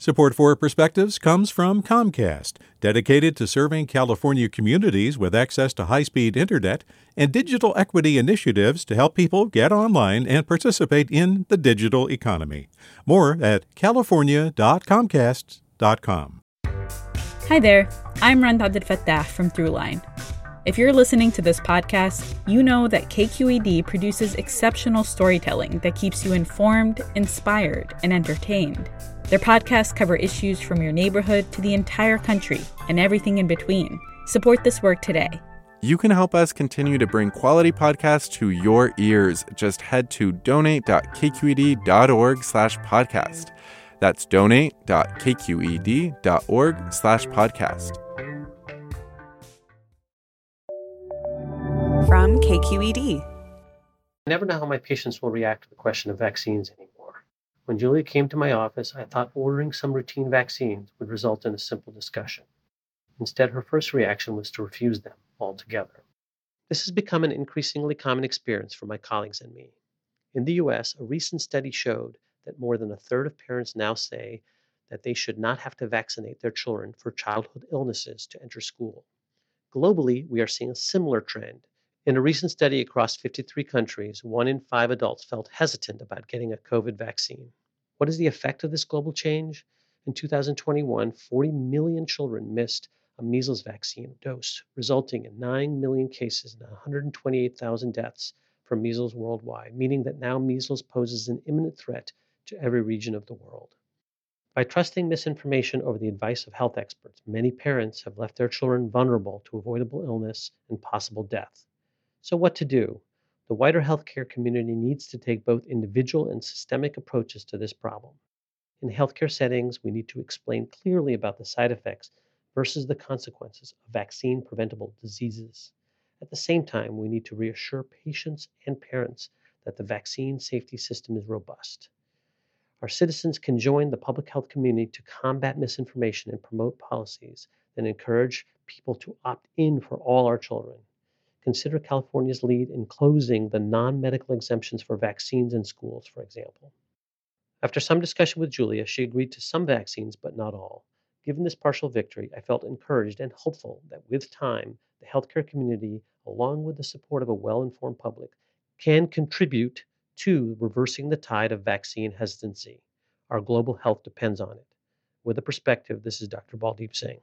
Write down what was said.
Support for Perspectives comes from Comcast, dedicated to serving California communities with access to high speed internet and digital equity initiatives to help people get online and participate in the digital economy. More at california.comcast.com. Hi there, I'm Rund Abdelfatah from Throughline. If you're listening to this podcast, you know that KQED produces exceptional storytelling that keeps you informed, inspired, and entertained. Their podcasts cover issues from your neighborhood to the entire country and everything in between. Support this work today. You can help us continue to bring quality podcasts to your ears. Just head to donate.kqed.org slash podcast. That's donate.kqed.org slash podcast. From KQED. I never know how my patients will react to the question of vaccines anymore. When Julia came to my office, I thought ordering some routine vaccines would result in a simple discussion. Instead, her first reaction was to refuse them altogether. This has become an increasingly common experience for my colleagues and me. In the US, a recent study showed that more than a third of parents now say that they should not have to vaccinate their children for childhood illnesses to enter school. Globally, we are seeing a similar trend in a recent study across 53 countries, one in five adults felt hesitant about getting a COVID vaccine. What is the effect of this global change? In 2021, 40 million children missed a measles vaccine dose, resulting in 9 million cases and 128,000 deaths from measles worldwide, meaning that now measles poses an imminent threat to every region of the world. By trusting misinformation over the advice of health experts, many parents have left their children vulnerable to avoidable illness and possible death. So, what to do? The wider healthcare community needs to take both individual and systemic approaches to this problem. In healthcare settings, we need to explain clearly about the side effects versus the consequences of vaccine preventable diseases. At the same time, we need to reassure patients and parents that the vaccine safety system is robust. Our citizens can join the public health community to combat misinformation and promote policies that encourage people to opt in for all our children consider California's lead in closing the non medical exemptions for vaccines in schools, for example. After some discussion with Julia, she agreed to some vaccines, but not all. Given this partial victory, I felt encouraged and hopeful that with time, the healthcare community, along with the support of a well informed public, can contribute to reversing the tide of vaccine hesitancy. Our global health depends on it. With a perspective, this is Dr. Baldeep Singh.